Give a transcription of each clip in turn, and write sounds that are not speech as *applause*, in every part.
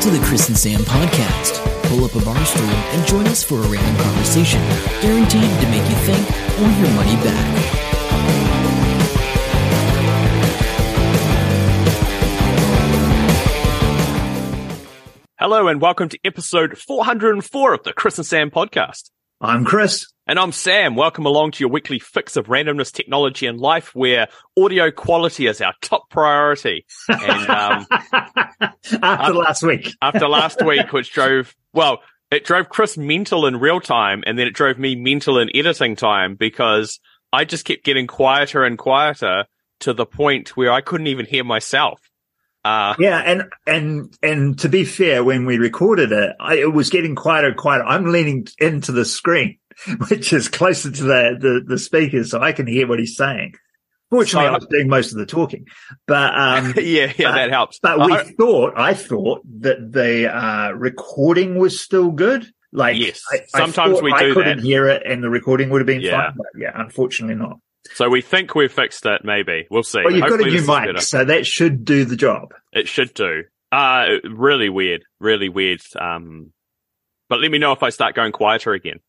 To the Chris and Sam podcast. Pull up a bar stool and join us for a random conversation, guaranteed to make you think or your money back. Hello and welcome to episode 404 of the Chris and Sam podcast. I'm Chris. And I'm Sam. Welcome along to your weekly fix of randomness, technology, and life, where audio quality is our top priority. And um, *laughs* After last week. after last *laughs* week, which drove well, it drove Chris mental in real time, and then it drove me mental in editing time because I just kept getting quieter and quieter to the point where I couldn't even hear myself. Uh, Yeah, and and and to be fair, when we recorded it, I, it was getting quieter and quieter. I'm leaning into the screen, *laughs* which is closer to the the, the speakers, so I can hear what he's saying. Fortunately, So- I was doing most of the talking, but um, *laughs* yeah, yeah, that helps. but we I- thought, I thought that the uh, recording was still good. Like, Yes. I, Sometimes we I couldn't that. hear it, and the recording would have been Yeah. fine. But yeah, unfortunately not. So we think we've fixed it. Maybe we'll see. Well, you've got a new mic, so that should do the job. It should do. Uh, really weird, really weird. Um, but let me know if I start going quieter again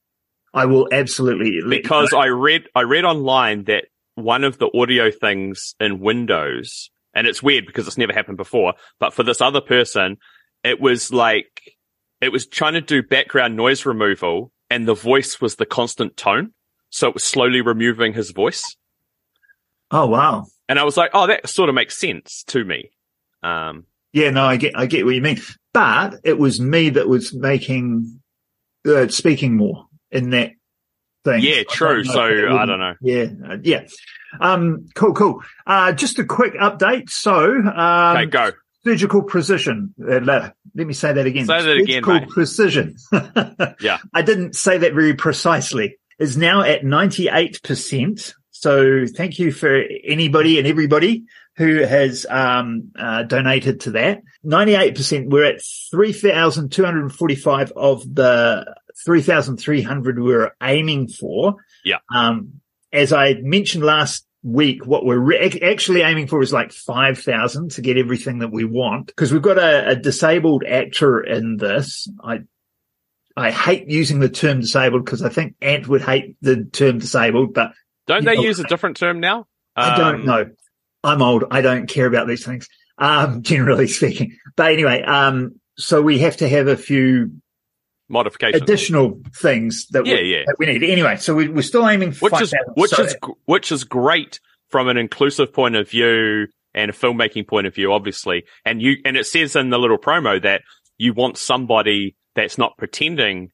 I will absolutely because. I read I read online that one of the audio things in Windows, and it's weird because it's never happened before. But for this other person, it was like it was trying to do background noise removal, and the voice was the constant tone, so it was slowly removing his voice. Oh wow. And I was like, oh, that sort of makes sense to me. Um, Yeah, no, I get, I get what you mean. But it was me that was making, uh, speaking more in that thing. yeah, I true. don't know So I don't know. Yeah, uh, yeah. Um, cool, cool. Uh, just a quick update. So, um, Okay, go. surgical precision. Uh, let, me say that again. Say that again, Surgical mate. precision. *laughs* Yeah. I didn't say that very precisely. Is now at 98%. So thank you for anybody and everybody who has um, uh, donated to that. 98%. We're at 3,245 of the 3,300 we we're aiming for. Yeah. Um, as I mentioned last week, what we're re- actually aiming for is like 5,000 to get everything that we want because we've got a, a disabled actor in this. I, I hate using the term disabled because I think Ant would hate the term disabled, but Don't they know, use a different term now? I don't Um, know. I'm old. I don't care about these things, um, *laughs* generally speaking. But anyway, um, so we have to have a few Modifications. additional things that, Yeah, we, yeah. that we need. Anyway, so we, we're still aiming for which is which So- is which is great from an inclusive point of view and a filmmaking point of view, obviously. And you and it says in the little promo that you want somebody that's not pretending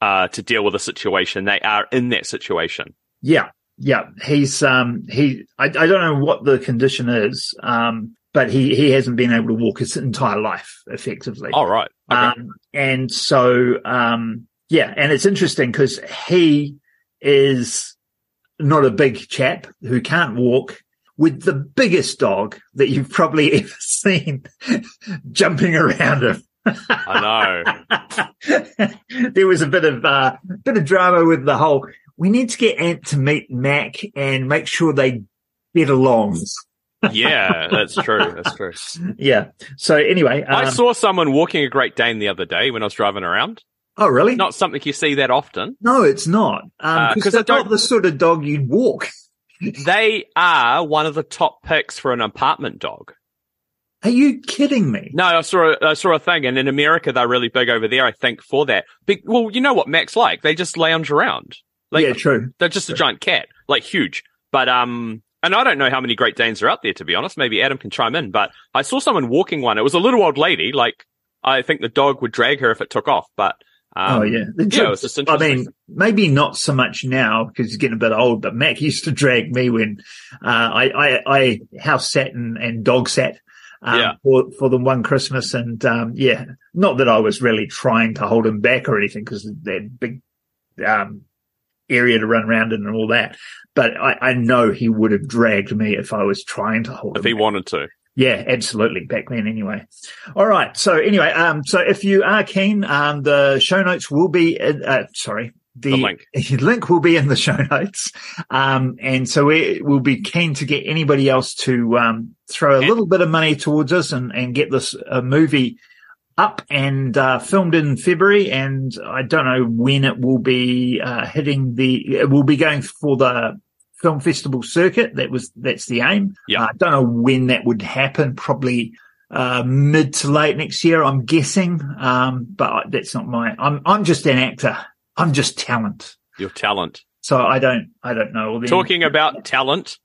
uh, to deal with a situation; they are in that situation. Yeah, yeah. He's um he I, I don't know what the condition is, um, but he he hasn't been able to walk his entire life effectively. All right. Okay. Um, and so um yeah, and it's interesting because he is not a big chap who can't walk with the biggest dog that you've probably *laughs* ever seen *laughs* jumping around him. I know. *laughs* there was a bit of uh, bit of drama with the whole. We need to get Ant to meet Mac and make sure they get along. Yeah, that's true. That's true. *laughs* Yeah. So anyway, I um, saw someone walking a Great Dane the other day when I was driving around. oh really? Not something you see that often. No, it's not. Uh, Because 'cause I they're don't- the sort of dog you'd walk. *laughs* They are one of the top picks for an apartment dog. Are you kidding me? No, I saw a, I saw a thing, and in America they're really big over there. I think for that. Well, you know what Mac's like? They just lounge around. Like yeah, true. they're just a giant cat, like huge. But um, and I don't know how many Great Danes are out there to be honest. Maybe Adam can chime in. But I saw someone walking one. It was a little old lady. Like I think the dog would drag her if it took off. But um, oh yeah. Yeah, it was just I mean, maybe not so much now because he's getting a bit old, but Mac used to drag me when uh, I, I, I house sat and, and dog sat um, Yeah. for, for the one Christmas. And um, yeah, not that I was really trying to hold him back or anything because that big um, area to run around in and all that. But I, I know he would have dragged me if I was trying to hold if him he back. wanted to. Yeah, absolutely. Back then anyway. All right. So anyway, um, so if you are keen, um, the show notes will be, in, uh, sorry, the, The link. *laughs* link will be in the show notes. Um, and so we will be keen to get anybody else to, um, throw a And- little bit of money towards us and, and get this uh, movie up and uh, filmed in February, and I don't know when it will be uh, hitting the. It will be going for the film festival circuit. That was that's the aim. Yeah. I don't know when that would happen. Probably uh, mid to late next year. I'm guessing, um, but that's not my. I'm I'm just an actor. I'm just talent. Your talent. So I don't I don't know. all the- Talking about talent,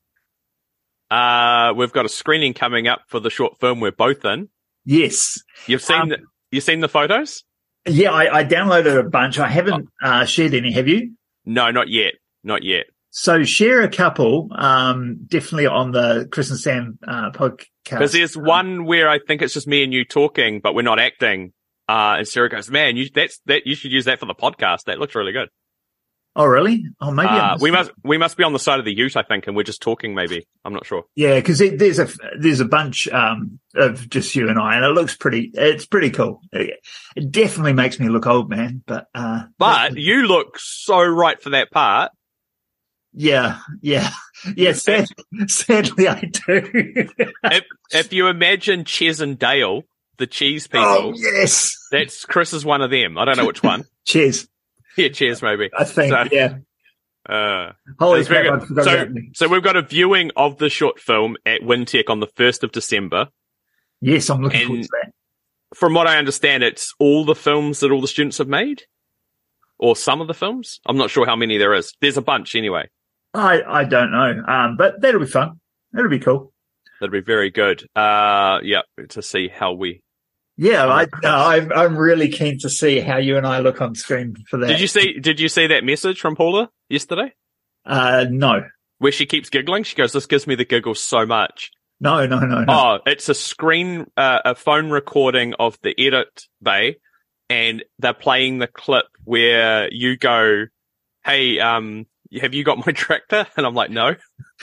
uh, we've got a screening coming up for the short film we're both in. yes. You've seen Um, the, you seen the photos? Yeah, I, I downloaded a bunch. I haven't uh, shared any. Have you? No, not yet. Not yet. So share a couple, um, definitely on the Chris and Sam uh, podcast. Because there's one where I think it's just me and you talking, but we're not acting. Uh, and Sarah goes, "Man, you that's that you should use that for the podcast. That looks really good." Oh, really? Oh, maybe Uh, we must we must be on the side of the Ute, I think, and we're just talking. Maybe I'm not sure. Yeah, because there's a there's a bunch um, of just you and I, and it looks pretty. It's pretty cool. It it definitely makes me look old, man. But uh, But you look so right for that part. yeah, yeah, yeah. Sad, *laughs* sadly, I do. If you imagine Ches and Dale, the cheese people, oh yes. that's Chris is one of them. I don't know which one. *laughs* Cheers. yeah, Ches maybe. I think. So- yeah. Uh, Holy crap! So, so we've got a viewing of the short film at Wintec on the 1st of December. Yes, I'm looking and- forward to that. From what I understand, it's all the films that all the students have made. Or some of the films. I'm not sure how many there is. There's a bunch anyway. I I don't know, um, but that'll be fun. That'll be cool. That'd be very good. Uh, yeah, to see how we. Yeah, I, no, I'm I'm really keen to see how you and I look on screen for that. Did you see, did you see that message from Paula yesterday? Uh, no, Where she keeps giggling? She goes, this gives me the giggles so much. no, no, no, no. Oh, it's a screen, uh, a phone recording of the edit bay, and they're playing the clip where you go, "Hey, um, have you got my *laughs* tractor?" And I'm like, "No."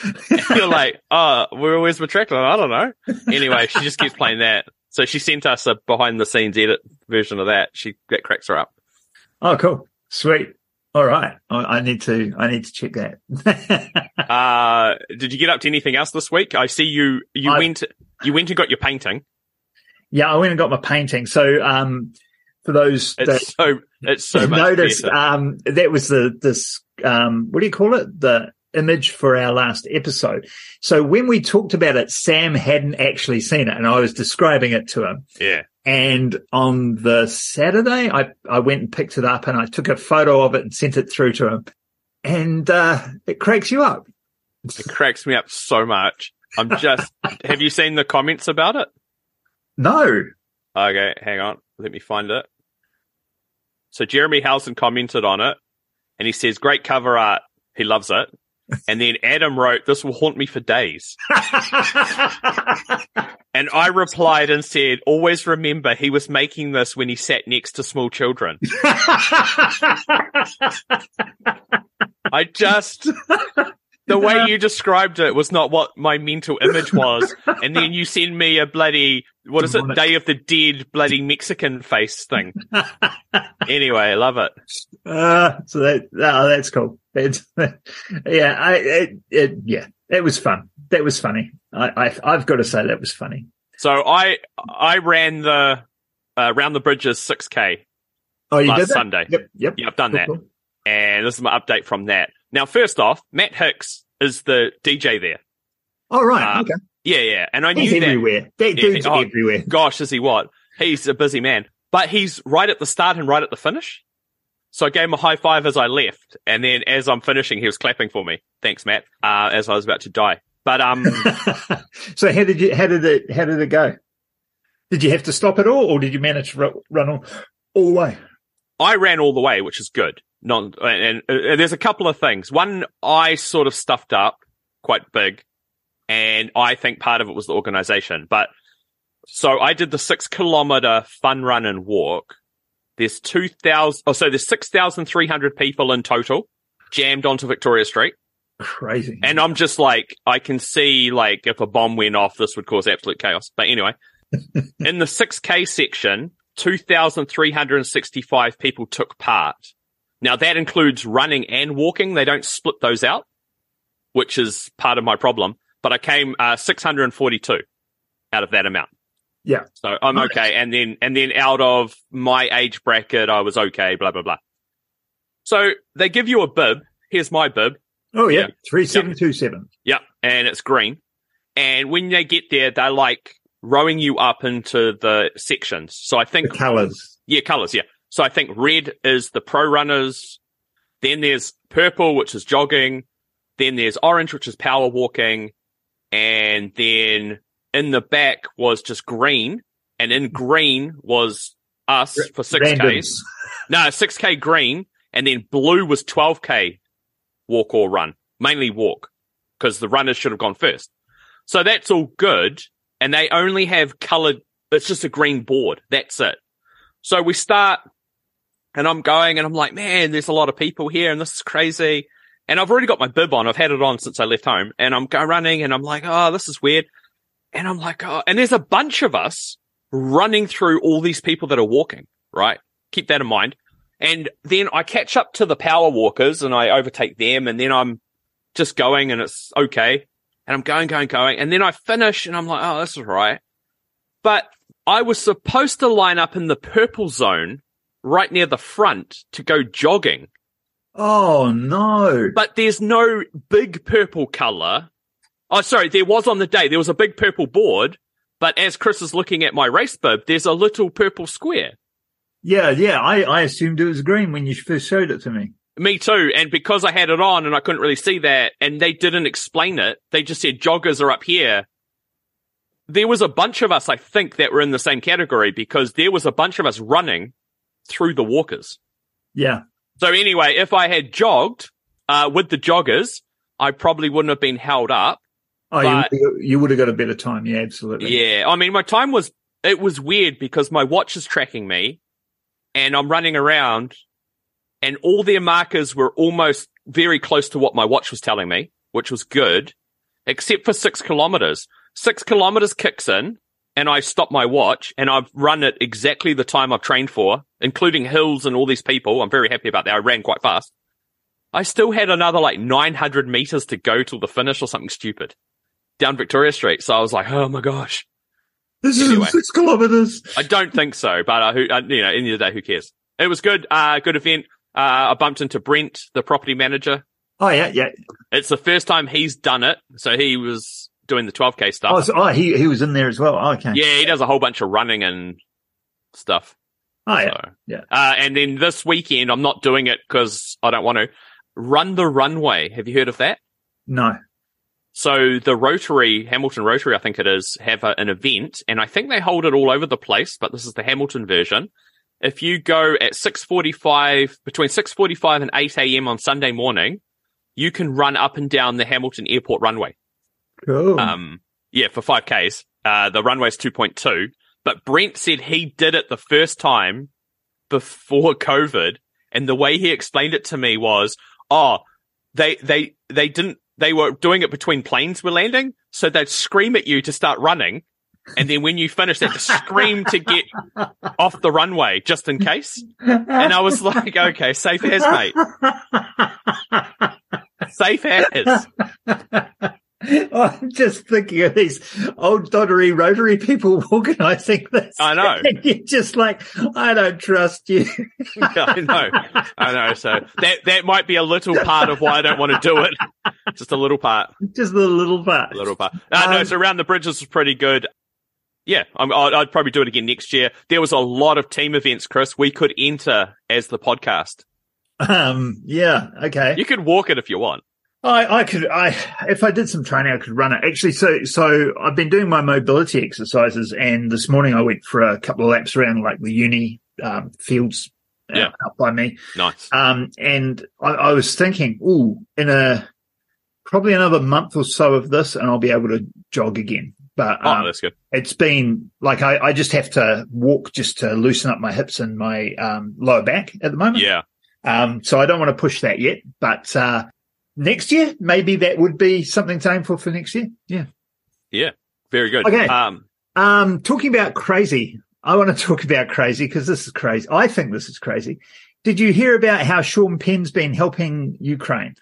*laughs* You're like, "Oh, where, where's my tractor?" I don't know. Anyway, she just keeps playing that. So she sent us a behind the scenes edit version of that. She that cracks her up. Oh, cool, sweet. All right, I, I need to I need to check that. *laughs* Uh, did you get up to anything else this week? I see you. You I- went. You went and got your painting. yeah, I went and got my painting. So, um, for those that so. It's so *laughs* much noticed, um, that was the this um, what do you call it? The image for our last episode. So when we talked about it, Sam hadn't actually seen it, and I was describing it to him. yeah. And on the Saturday, I, I went and picked it up and I took a photo of it and sent it through to him. And, uh, it cracks you up. It cracks me up so much. I'm just. *laughs* have you seen the comments about it? No. Okay, hang on. Let me find it. So Jeremy Howson commented on it, and he says, "Great cover art. He loves it." *laughs* And then Adam wrote, "This will haunt me for days." *laughs* And I replied and said, "Always remember, he was making this when he sat next to small children." *laughs* I just. The way you described it was not what my mental image was. *laughs* And then you send me a bloody, what is it? Day of the Dead bloody Mexican face thing. *laughs* anyway, I love it. uh, so that, oh, that's cool. It's, *laughs* yeah, I, it, it, yeah, it was fun. That was funny. I, I, I've got to say that was funny. So I, I ran the, uh, round the bridges 6k Oh, you last did that? Sunday. Yep. Yep. Yeah, I've done Cool, that. cool. And this is my update from that. Now, first off, Matt Hicks is the DJ there. Oh, right. Uh, okay. Yeah, yeah. And I knew He's that. everywhere. That Yeah, dude's oh, everywhere. gosh, is he what? He's a busy man. But he's right at the start and right at the finish. So I gave him a high five as I left. And then as I'm finishing, he was clapping for me. Thanks, Matt. Uh, as I was about to die. But, um, *laughs* so how did you, how did it, how did it go? Did you have to stop at all or did you manage to run all, all the way? I ran all the way, which is good. Non, and, and uh, there's a couple of things. One, I sort of stuffed up quite big. And I think part of it was the organization. But so I did the six kilometer fun run and walk. There's 2,000, oh, so there's 6,300 people in total jammed onto Victoria Street. Crazy. And I'm just like, I can see like if a bomb went off, this would cause absolute chaos. But anyway, *laughs* in the 6K section, 2,365 people took part. Now that includes running and walking. They don't split those out, which is part of my problem. But I came uh, 642 out of that amount. Yeah. So I'm Nice. okay. And then, and then out of my age bracket, I was okay, blah, blah, blah. So they give you a bib. Here's my bib. Oh yeah, Yeah. three seven two seven. Yep. And it's green. And when they get there, they're like rowing you up into the sections. So I The think, colours. yeah, colors. Yeah. So I think red is the pro runners. Then there's purple, which is jogging. Then there's orange, which is power walking. And then in the back was just green. And in green was us for six Ks. Randoms. No, 6K green. And then blue was 12K walk or run, mainly walk, because the runners should have gone first. So that's all good. And they only have colored, it's just a green board. That's it. So we start and I'm going and I'm like, man, there's a lot of people here and this is crazy. And I've already got my bib on. I've had it on since I left home and I'm go running and I'm like, oh, this is weird. And I'm like, oh, and there's a bunch of us running through all these people that are walking, right? Keep that in mind. And then I catch up to the power walkers and I overtake them and then I'm just going and it's okay. And I'm going, going, going. And then I finish and I'm like, oh, this is right. But I was supposed to line up in the purple zone right near the front to go jogging, Oh no. but there's no big purple color. Oh, sorry. There was on the day. There was a big purple board, but as Chris is looking at my race bib, there's a little purple square. Yeah, yeah. I, I assumed it was green when you first showed it to me. Me too. And because I had it on and I couldn't really see that and they didn't explain it, they just said joggers are up here. There was a bunch of us, I think, that were in the same category because there was a bunch of us running through the walkers. Yeah. So anyway, if I had jogged, uh, with the joggers, I probably wouldn't have been held up. Oh, But- you, you would have got a better time. Yeah, absolutely. Yeah. I mean, my time was, it was weird because my watch is tracking me and I'm running around and all their markers were almost very close to what my watch was telling me, which was good, except for six kilometers. Six kilometers kicks in and I stop my watch and I've run it exactly the time I've trained for, including hills and all these people. I'm very happy about that. I ran quite fast. I still had another like 900 meters to go till the finish or something stupid down Victoria Street. So I was like, oh my gosh. This Anyway. is six kilometers. I don't think so, but uh, who, uh, you know, end of the day, who cares? It was good. Uh, good event. Uh, I bumped into Brent, the property manager. Oh yeah, yeah. It's the first time he's done it. So he was doing the 12k stuff. Oh, so, oh he he was in there as well. Oh, okay. yeah, he does a whole bunch of running and stuff. Oh yeah. So, yeah. Uh, and then this weekend, I'm not doing it because I don't want to. Run the runway. Have you heard of that? No. So the Rotary, Hamilton Rotary, I think it is, have a, an event, and I think they hold it all over the place, but this is the Hamilton version. If you go at 6.45, between 6.45 and 8 a.m. on Sunday morning, you can run up and down the Hamilton Airport runway. Cool. Um, yeah, for 5Ks. Uh, the runway's 2.2, but Brent said he did it the first time before COVID, and the way he explained it to me was, oh, they, they, they didn't, they were doing it between planes were landing, so they'd scream at you to start running, and then when you finish, they'd scream to get off the runway just in case. And I was like, okay, safe as, mate. *laughs* Safe as. *laughs* I'm just thinking of these old doddery rotary people *laughs* organising this. I know. *laughs* And you're just like, I don't trust you. I know. I know. So that, that might be a little part of why I don't want to do it. Just a little part. just a little part. A little part. Uh, no, Um, so around the bridges was pretty good. Yeah, I'm, I'd, I'd probably do it again next year. There was a lot of team events, Chris. We could enter as the podcast. Um, yeah, okay. You could walk it if you want. I, I could, I, if I did some training, I could run it. Actually, so, so I've been doing my mobility exercises and this morning I went for a couple of laps around like the uni, um, fields uh, Yeah. out by me. Nice. Um, and I, I was thinking, ooh, in a, probably another month or so of this and I'll be able to jog again. But, Oh, um, that's good. it's been like, I, I just have to walk just to loosen up my hips and my, um, lower back at the moment. Yeah. Um, so I don't want to push that yet, but, uh, next year, maybe that would be something to aim for for next year. Yeah. Yeah. Very good. Okay. Um, Um, talking about crazy, I want to *laughs* talk about crazy because this is crazy. I think this is crazy. Did you hear about how Sean Penn's been helping Ukraine?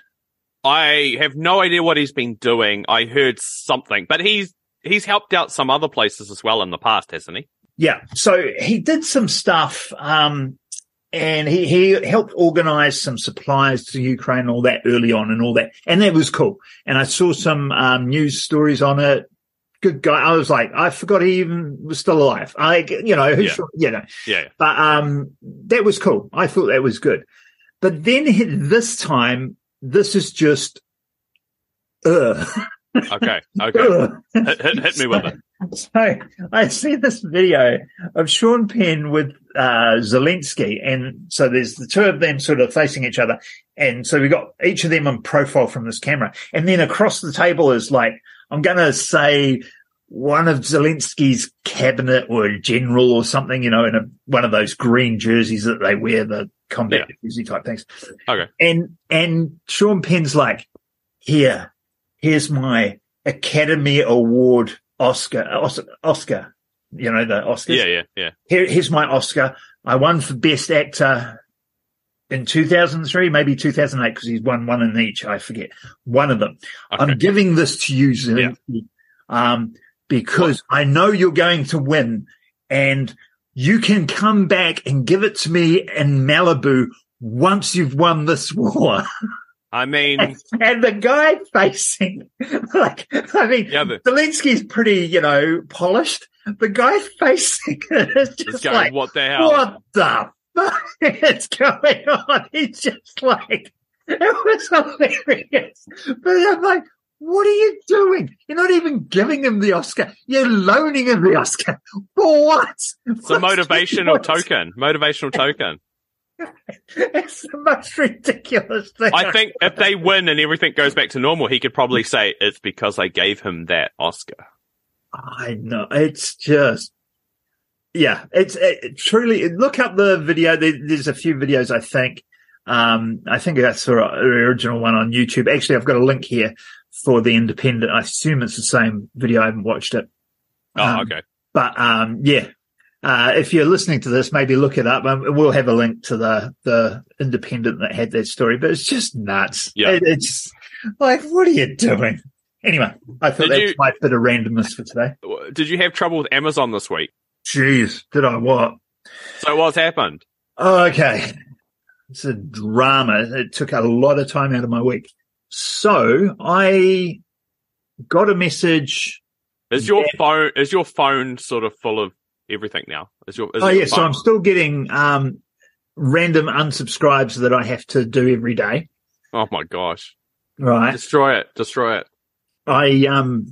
I have no idea what he's been doing. I heard something, but he's, he's helped out some other places as well in the past, hasn't he? Yeah. So he did some stuff, um, and he, he helped organize some supplies to Ukraine, and all that early on and all that. And that was cool. And I saw some, um, news stories on it. Good guy. I was like, I forgot he even was still alive. I, you know, who's, Yeah. you know, Yeah. but, um, that was cool. I thought that was good. But then *laughs* this time, this is just, ugh. *laughs* Okay. Okay. *laughs* hit, hit, hit me with it. So I see this video of Sean Penn with uh, Zelensky, and so there's the two of them sort of facing each other, and so we've got each of them on profile from this camera, and then across the table is like I'm going to say one of Zelensky's cabinet or general or something, you know, in a, one of those green jerseys that they wear, the combat jersey type things. Okay. And and Sean Penn's like, here, here's my Academy Award Oscar, Oscar, you know, the Oscars. Yeah. Yeah. Yeah. Here, here's my Oscar. I won for Best Actor in 2003, maybe 2008, because he's won one in each. I forget one of them. Okay. I'm giving this to you, Zelensky, um, because I know you're going to win and you can come back and give it to me in Malibu once you've won this war. *laughs* I mean, *laughs* and the guy facing, like, I mean, yeah, but Zelensky's pretty, you know, polished. The guy facing it *laughs* is just guy, like, what the hell? what the fuck is going on? *laughs* He's just like, it was hilarious. But I'm like, what are you doing? You're not even giving him the Oscar. You're loaning him the Oscar. For what? It's a motivational token. Motivational token. *laughs* It's the most ridiculous thing. I think if they win and everything goes back to normal, he could probably say it's because I gave him that Oscar. I know. It's just, yeah, it's it, truly, look up the video. There, there's a few videos, I think. Um, I think that's the original one on YouTube. Actually, I've got a link here for the independent. I assume it's the same video. I haven't watched it. Oh, Um, okay. But, um, yeah. Uh, if you're listening to this, maybe look it up. Um, we'll have a link to the, the independent that had that story, but it's just nuts. Yeah. It- it's like, what are you doing? Anyway, I thought Did that you- my bit of randomness for today. Did you have trouble with Amazon this week? Jeez, did I what? So what's happened? Okay. It's a drama. It took a lot of time out of my week. So I got a message. Is your Yeah. phone is your phone sort of full of everything now? Is your is Oh yeah. So? I'm still getting, um, random unsubscribes that I have to do every day. Oh my gosh! Right. Destroy it! Destroy it! I, um,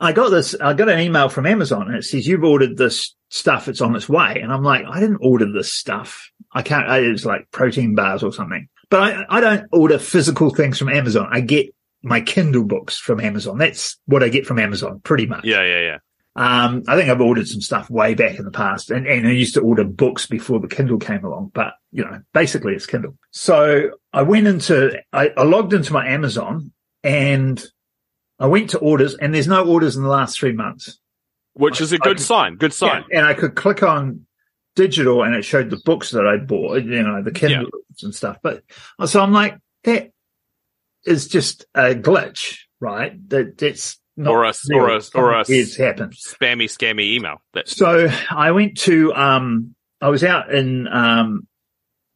I got this, I got an email from Amazon and it says, you've ordered this stuff. It's on its way. And I'm like, I didn't order this stuff. I can't, it was like protein bars or something, but I, I don't order physical things from Amazon. I get my Kindle books from Amazon. That's what I get from Amazon pretty much. Yeah, yeah, yeah. Um, I think I've ordered some stuff way back in the past and, and I used to order books before the Kindle came along, but you know, basically it's Kindle. So I went into, I, I logged into my Amazon and I went to orders and there's no orders in the last three months. Which is a good sign. Good sign. Yeah, and I could click on digital and it showed the books that I bought, you know, the Kindle books and stuff. But so I'm like, that is just a glitch, right? That that's not Or a- or a- or a- Something weird's happened. Spammy, scammy email. That's So I went to, um, I was out in, um,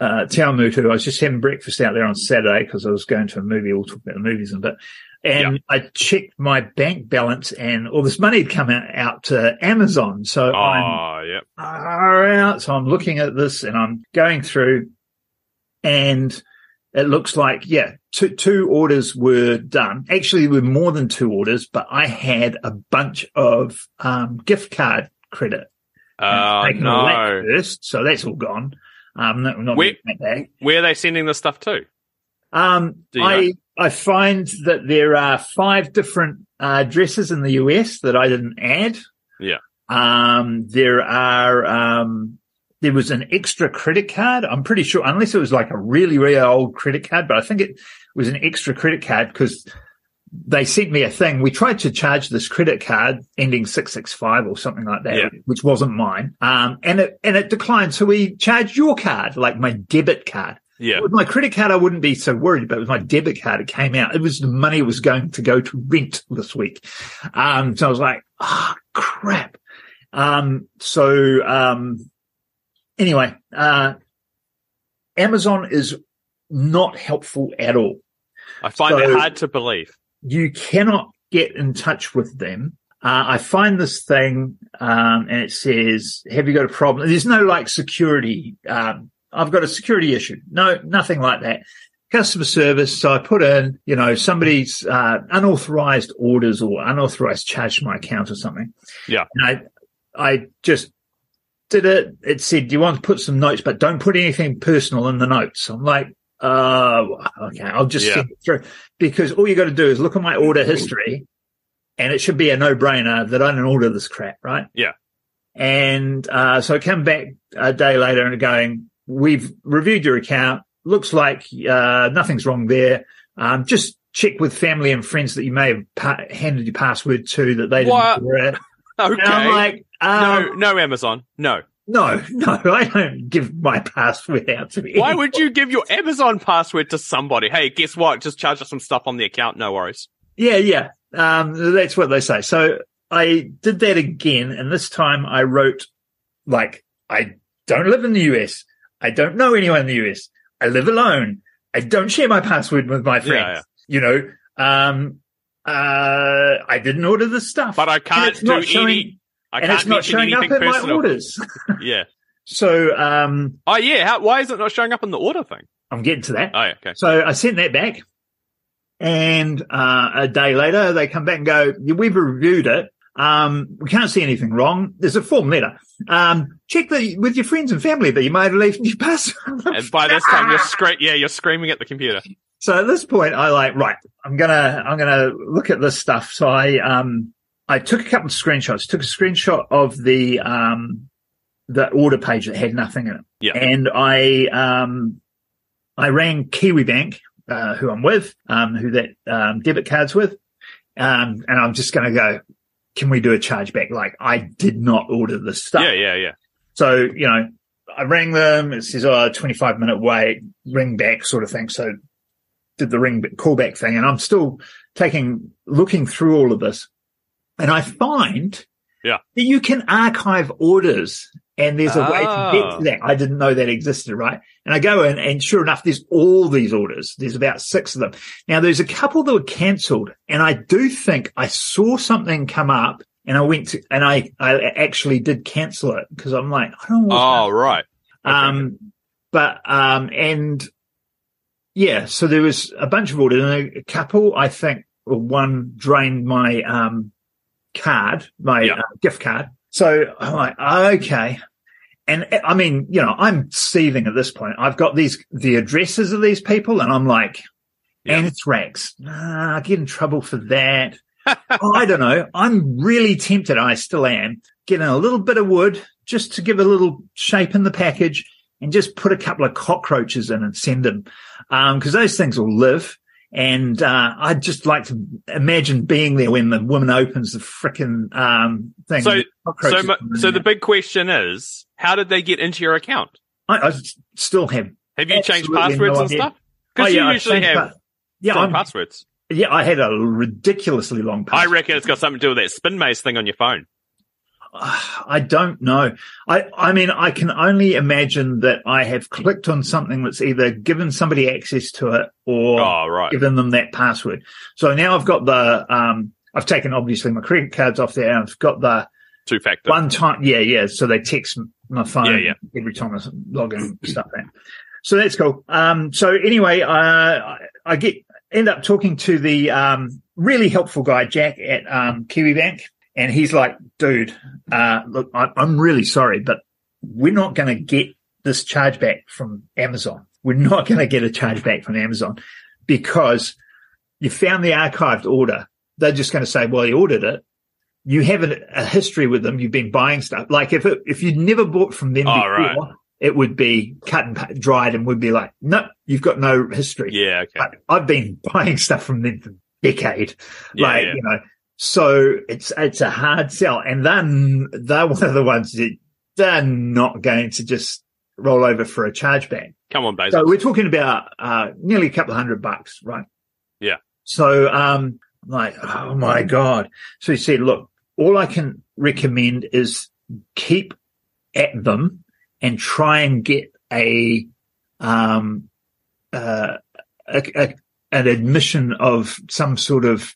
uh, Awamutu. I was just having breakfast out there on Saturday because I was going to a movie. We'll talk about the movies in a bit. And I checked my bank balance and all this money had come out, out to Amazon. So I'm oh, yeah. far out. So I'm looking at this and I'm going through and it looks like, yeah, two, two orders were done. Actually, there were more than two orders, but I had a bunch of, um, gift card credit. Oh taken all that no. First, so that's all gone. Um, not, not Where- back. Where are they sending this stuff to? Um, I, I find that there are five different uh, addresses in the US that I didn't add. Yeah. Um, there are, um, there was an extra credit card. I'm pretty sure, unless it was like a really, really old credit card, but I think it was an extra credit card because they sent me a thing. We tried to charge this credit card ending 665 or something like that, Yeah. which wasn't mine. Um, and it, and it declined. So we charged your card, like my debit card. Yeah. With my credit card, I wouldn't be so worried, but with my debit card, it came out. It was the money was going to go to rent this week. Um, so I was like, ah, crap. Um, so, um, anyway, uh, Amazon is not helpful at all. I find So- that hard to believe. You cannot get in touch with them. Uh, I find this thing, um, and it says, have you got a problem? There's no like security. Um, I've got a security issue. No, nothing like that. Customer service. So I put in, you know, somebody's, uh, unauthorized orders or unauthorized charge to my account or something. Yeah. And I, I just did it. It said, do you want to put some notes, but don't put anything personal in the notes. I'm like, uh, okay, I'll just Yeah. send it through because all you got to do is look at my order history and it should be a no brainer that I didn't order this crap, right? Yeah. And, uh, so I come back a day later and going, we've reviewed your account. Looks like, uh, nothing's wrong there. Um, just check with family and friends that you may have pa- handed your password to that they didn't What? order it. *laughs* Okay. And I'm like, no, um, no, Amazon. No. no, no, *laughs* I don't give my password out to me. Why would you give your Amazon password to somebody? Hey, guess what? Just charge us some stuff on the account. No worries. Yeah, yeah. Um, that's what they say. So I did that again, and this time I wrote like, I don't live in the US. I don't know anyone in the US. I live alone. I don't share my password with my friends. Yeah, You know, um, uh, I didn't order this stuff. But I can't do not showing, any. I and can't it's not showing up anything in my orders. *laughs* Yeah. *laughs* so, um, Oh yeah. How, why is it not showing up in the order thing? I'm getting to that. Oh yeah. Okay. So I sent that back. And uh, a day later, they come back and go, "Yeah, we've reviewed it. Um, we can't see anything wrong. There's a form letter. Um, check the, with your friends and family that you might have left your *laughs* password. And by this time you're scre- yeah, you're screaming at the computer. So at this point, I like, right, I'm gonna, I'm gonna look at this stuff. So I, um, I took a couple of screenshots, took a screenshot of the, um, the order page that had nothing in it. Yeah. And I, um, I rang Kiwibank, uh, who I'm with, um, who that, um, debit card's with. Um, and I'm just going to go, can we do a chargeback? Like I did not order this stuff. Yeah, yeah, yeah. So, you know, I rang them. It says, oh, 25 minute wait, ring back sort of thing. So did the ring callback thing and I'm still taking, looking through all of this and I find Yeah. that you can archive orders and there's a way to get Ah. to that. I didn't know that existed, right? And I go in and sure enough, there's all these orders. There's about six of them. Now there's a couple that were cancelled and I do think I saw something come up and I went to, and I, I actually did cancel it because I'm like, I don't know. Oh right. Okay. um, but, um, and yeah, so there was a bunch of orders and a, couple, I think, well, one drained my, um, card, my Yeah. uh, gift card. So I'm like, okay. And I mean, you know, I'm seething at this point. I've got these, the addresses of these people and I'm like, Yeah. anthrax. Nah, I get in trouble for that. Oh, *laughs* I don't know. I'm really tempted. I still am getting a little bit of wood just to give a little shape in the package and just put a couple of cockroaches in and send them. Um, cause those things will live. And, uh, I'd just like to imagine being there when the woman opens the frickin', um, thing. So- The So, cockroaches mu- come in so the big question is, how did they get into your account? I, I still have. Have you changed passwords no and stuff? Oh, Because yeah, you usually have pa- Yeah, strong I'm, passwords. yeah, I had a ridiculously long password. I reckon it's got something to do with that spin maze thing on your phone. I don't know. I, I mean, I can only imagine that I have clicked on something that's either given somebody access to it or Oh, right. given them that password. So now I've got the, um, I've taken obviously my credit cards off there. I've got the Two factor. one time. Yeah. Yeah. So they text my phone Yeah, yeah. every time I log in and stuff like that. So that's cool. Um, so anyway, uh, I, I get, end up talking to the, um, really helpful guy, Jack at, um, Kiwibank. And he's like, dude, uh, look, I, I'm really sorry, but we're not going to get this chargeback from Amazon. We're not going to get a chargeback from Amazon because you found the archived order. They're just going to say, well, you ordered it. You have a, a history with them. You've been buying stuff. Like if it, if you'd never bought from them Oh, before, right. it would be cut and dried and would be like, no, you've got no history. Yeah, okay. But I've been *laughs* buying stuff from them for a decade. Yeah, like, yeah. you know, so it's, it's a hard sell. And then they're one of the ones that they're not going to just roll over for a chargeback. Come on, Bezos. So we're talking about uh, nearly a couple of hundred bucks, right? Yeah. So um, I'm like, oh my god. So he said, look, all I can recommend is keep at them and try and get a um uh a, a, an admission of some sort of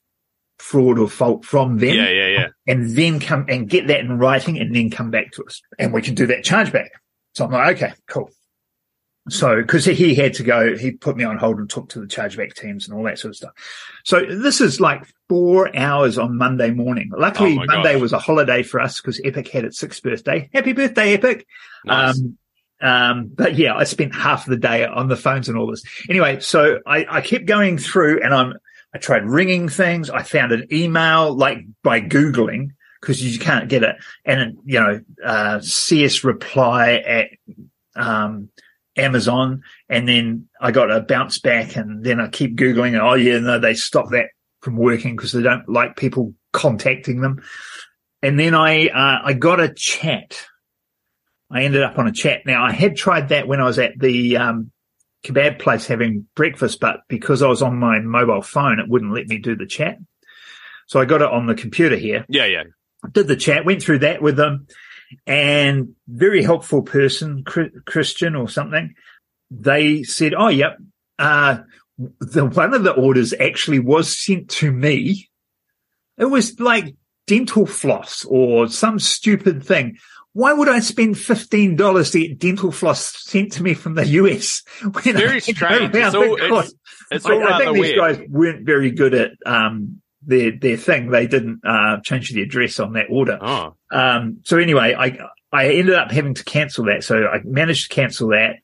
fraud or fault from them yeah, yeah, yeah. and then come and get that in writing and then come back to us and we can do that chargeback. So I'm like, okay, cool. So, cause he had to go, he put me on hold and talked to the chargeback teams and all that sort of stuff. So this is like four hours on Monday morning. Luckily, Oh Monday gosh. was a holiday for us because Epic had its sixth birthday. Happy birthday, Epic. Nice. Um, um, but yeah, I spent half the day on the phones and all this. Anyway, so I, I kept going through and I'm, I tried ringing things. I found an email like by Googling because you can't get it. And, you know, uh, CS reply at, um, Amazon. And then I got a bounce back and then I keep Googling and, oh yeah, no, they stopped that from working because they don't like people contacting them. And then I, uh, I got a chat. I ended up on a chat. Now I had tried that when I was at the, um, kebab place having breakfast, but because I was on my mobile phone, it wouldn't let me do the chat. So I got it on the computer here yeah, yeah. did the chat, went through that with them, and very helpful person, Christian or something. They said, "Oh, yep, uh, the one of the orders actually was sent to me. It was like dental floss or some stupid thing." Why would I spend fifteen dollars to get dental floss sent to me from the US? *laughs* when Very I strange. It's all, it's, it's I, all I rather think these weird. guys weren't very good at um, their their thing. They didn't uh, change the address on that order. Oh, Um, so anyway, I I ended up having to cancel that. So I managed to cancel that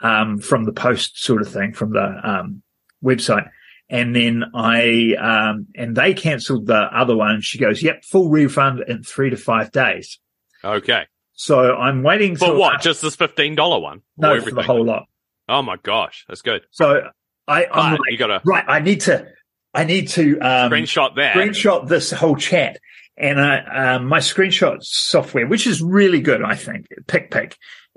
um, from the post sort of thing from the um, website. And then I um, and they cancelled the other one. She goes, "Yep, full refund in three to five days." okay. So I'm waiting For what? Just this fifteen dollar one? No for the whole lot. Oh my gosh, that's good. So I, I'm like, you got to right. I need to I need to um, screenshot that. screenshot this whole chat. And I, um, my screenshot software, which is really good, I think, PicPick,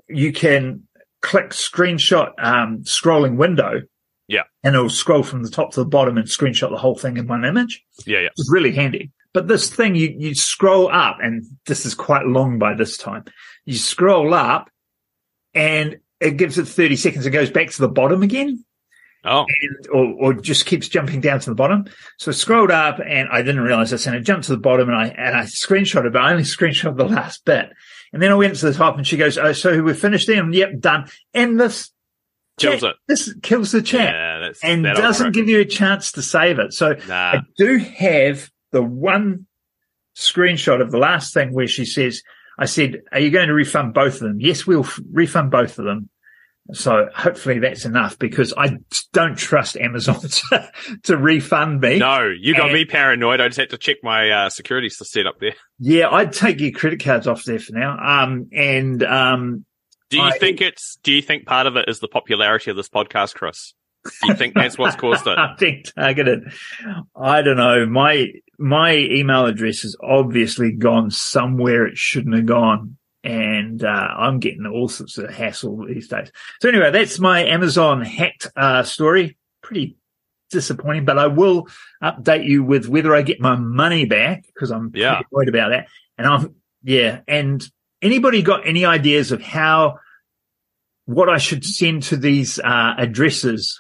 you can click screenshot um, scrolling window. Yeah. And it'll scroll from the top to the bottom and screenshot the whole thing in one image. yeah, yeah. It's really handy. But this thing, you, you scroll up and this is quite long by this time. You scroll up and it gives it 30 seconds. It goes back to the bottom again Oh, and, or, or just keeps jumping down to the bottom. So I scrolled up and I didn't realize this and it jumped to the bottom and I, and I screenshot it, but I only *laughs* screenshot the last bit. And then I went to the top and she goes, Oh, so we're finished then? Yep, done. And this kills chat- it. This kills the chat Yeah, and doesn't give you a chance to save it. So Nah. I do have the one screenshot of the last thing where she says, I said, are you going to refund both of them? Yes, we'll f- refund both of them. So hopefully that's enough because I don't trust Amazon *laughs* to, to refund me. No, you got And- me paranoid. I just had to check my uh, security to set up there. Yeah, I'd take your credit cards off there for now. Um, and, um, Do you I- think it's? Do you think part of it is the popularity of this podcast, Chris? Do you think that's what's caused it? *laughs* I'm being targeted. I don't know. My my email address has obviously gone somewhere it shouldn't have gone, and uh, I'm getting all sorts of hassle these days. So anyway, that's my Amazon hacked uh, story. Pretty disappointing, but I will update you with whether I get my money back because I'm pretty Yeah. worried about that. And I'm yeah. And anybody got any ideas of how? What I should send to these uh, addresses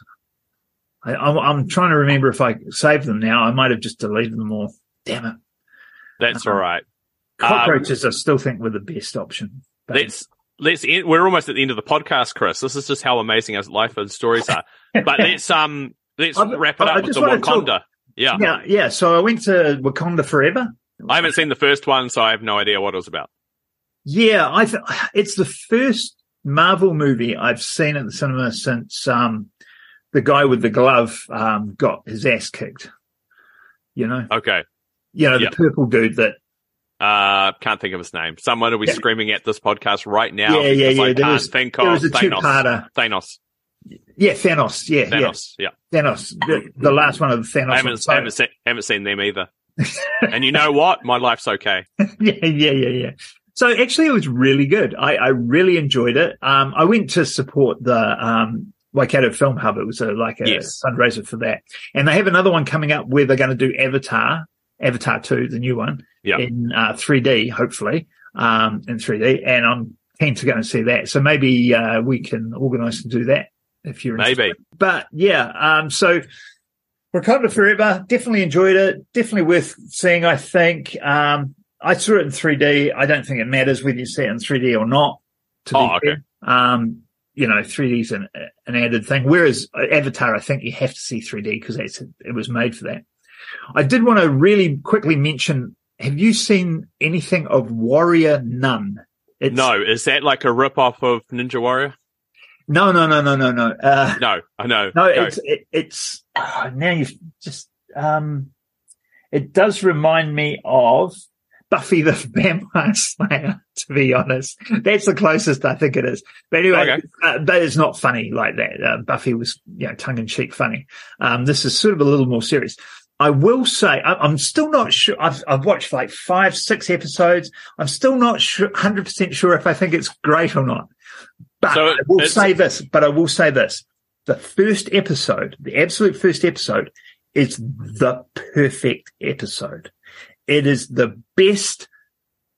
I, I'm, I'm trying to remember if I saved them now. I might have just deleted them all. Damn it. That's all right. Um, Cockroaches, I still think were the best option. But Let's let's. End, we're almost at the end of the podcast, Chris. This is just how amazing our life and stories are. *laughs* But let's um let's I- wrap it I up with just the wanna talk- Yeah. yeah, yeah. So I went to Wakanda Forever. I haven't seen the first one, so I have no idea what it was about. Yeah, I th- it's the first Marvel movie I've seen at the cinema since um, the guy with the glove um, got his ass kicked. You know, Okay. you know the Yeah. purple dude that. Uh, can't think of his name. Someone will be Yeah. screaming at this podcast right now Yeah, yeah, I yeah, there can't was- think of a Thanos. two-parter. Thanos. Yeah, Thanos. Yeah, Thanos. Yeah. yeah, Thanos. The, the last one of the Thanos. I haven't, So- haven't, seen, haven't seen them either. *laughs* and you know what? My life's okay. *laughs* yeah, yeah, yeah, yeah. So actually, it was really good. I, I really enjoyed it. Um, I went to support the um, Waikato Film Hub. It was a, like a Yes. fundraiser for that, and they have another one coming up where they're going to do Avatar, Avatar Two, the new one, Yeah. in uh, 3D, hopefully, um, in 3D. And I'm keen to go and see that. So maybe uh, we can organise and do that if you're interested. Maybe. But yeah, um, so Wakanda Forever, definitely enjoyed it. Definitely worth seeing, I think. Um, I saw it in 3D. I don't think it matters whether you see it in 3D or not. To Oh, be okay. fair. Um, you know, 3D is an, an added thing. Whereas Avatar, I think you have to see 3D because it was made for that. I did want to really quickly mention, have you seen anything of Warrior Nun? It's, No, is that like a rip off of Ninja Warrior? no, no, no, no, no, no. Uh, No, I know. No, Go. it's it, it's oh, now you've just um, it does remind me of Buffy the *laughs* Vampire Slayer. To be honest, that's the closest I think it is. But anyway, Okay. uh, but it's not funny like that. Uh, Buffy was you know tongue in cheek funny. Um, this is sort of a little more serious. I will say I, I'm still not sure. I've I've watched like five, six episodes. I'm still not sure, hundred percent sure if I think it's great or not. But So I will say this. But I will say this: the first episode, the absolute first episode, is the perfect episode. It is the best.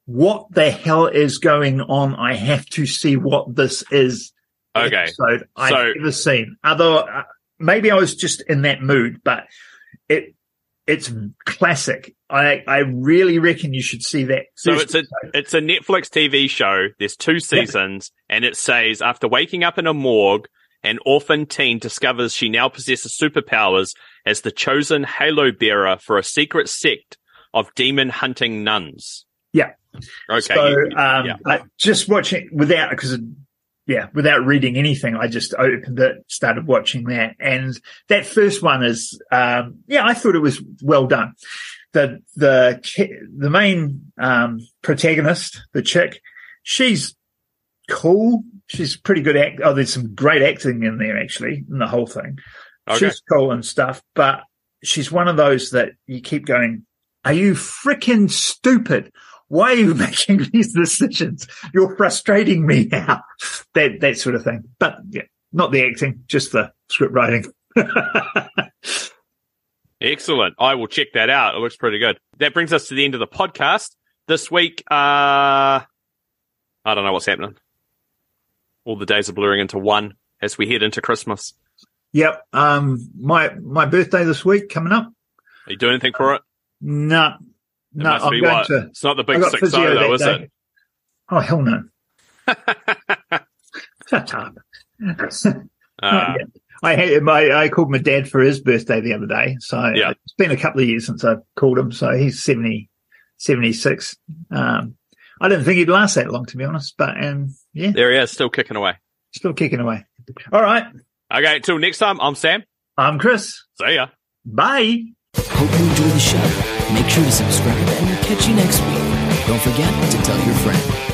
What the hell is going on? I have to see what this is. Okay. Episode I've So- ever seen. Although uh, maybe I was just in that mood, but it it's classic. I I really reckon you should see that. So it's a episode. it's a Netflix TV show. There's two seasons, and it says after waking up in a morgue, an orphan teen discovers she now possesses superpowers as the chosen halo bearer for a secret sect of demon hunting nuns. Yeah. Okay. So, um, yeah. I just watching without because, yeah, without reading anything, I just opened it, started watching that, and that first one is, um, yeah, I thought it was well done. The the the main um, protagonist, the chick, she's cool. She's pretty good act. Oh, there's some great acting in there actually in the whole thing. Okay. She's cool and stuff, but she's one of those that you keep going, are you freaking stupid? Why are you *laughs* making these decisions? You're frustrating me now. *laughs* That, that sort of thing. But yeah, not the acting, just the script writing. *laughs* Excellent. I will check that out. It looks pretty good. That brings us to the end of the podcast. This week, uh, I don't know what's happening. All the days are blurring into one as we head into Christmas. yep. Um, my, my birthday this week coming up. Are you doing anything for it? No, It no, I'm going what? to, It's not the big six physio though, that is day. it? Oh, hell no. *laughs* Shut up. *laughs* Uh, *laughs* I had my I called my dad for his birthday the other day. So Yeah. it's been a couple of years since I've called him. So he's 70, 76. Um, I didn't think he'd last that long, to be honest. But um, yeah, There he is, still kicking away. still kicking away. All right, Okay, till next time, I'm Sam. I'm Chris. See ya. Bye. Hope you enjoyed the show. Make sure to subscribe and we'll catch you next week. Don't forget to tell your friend.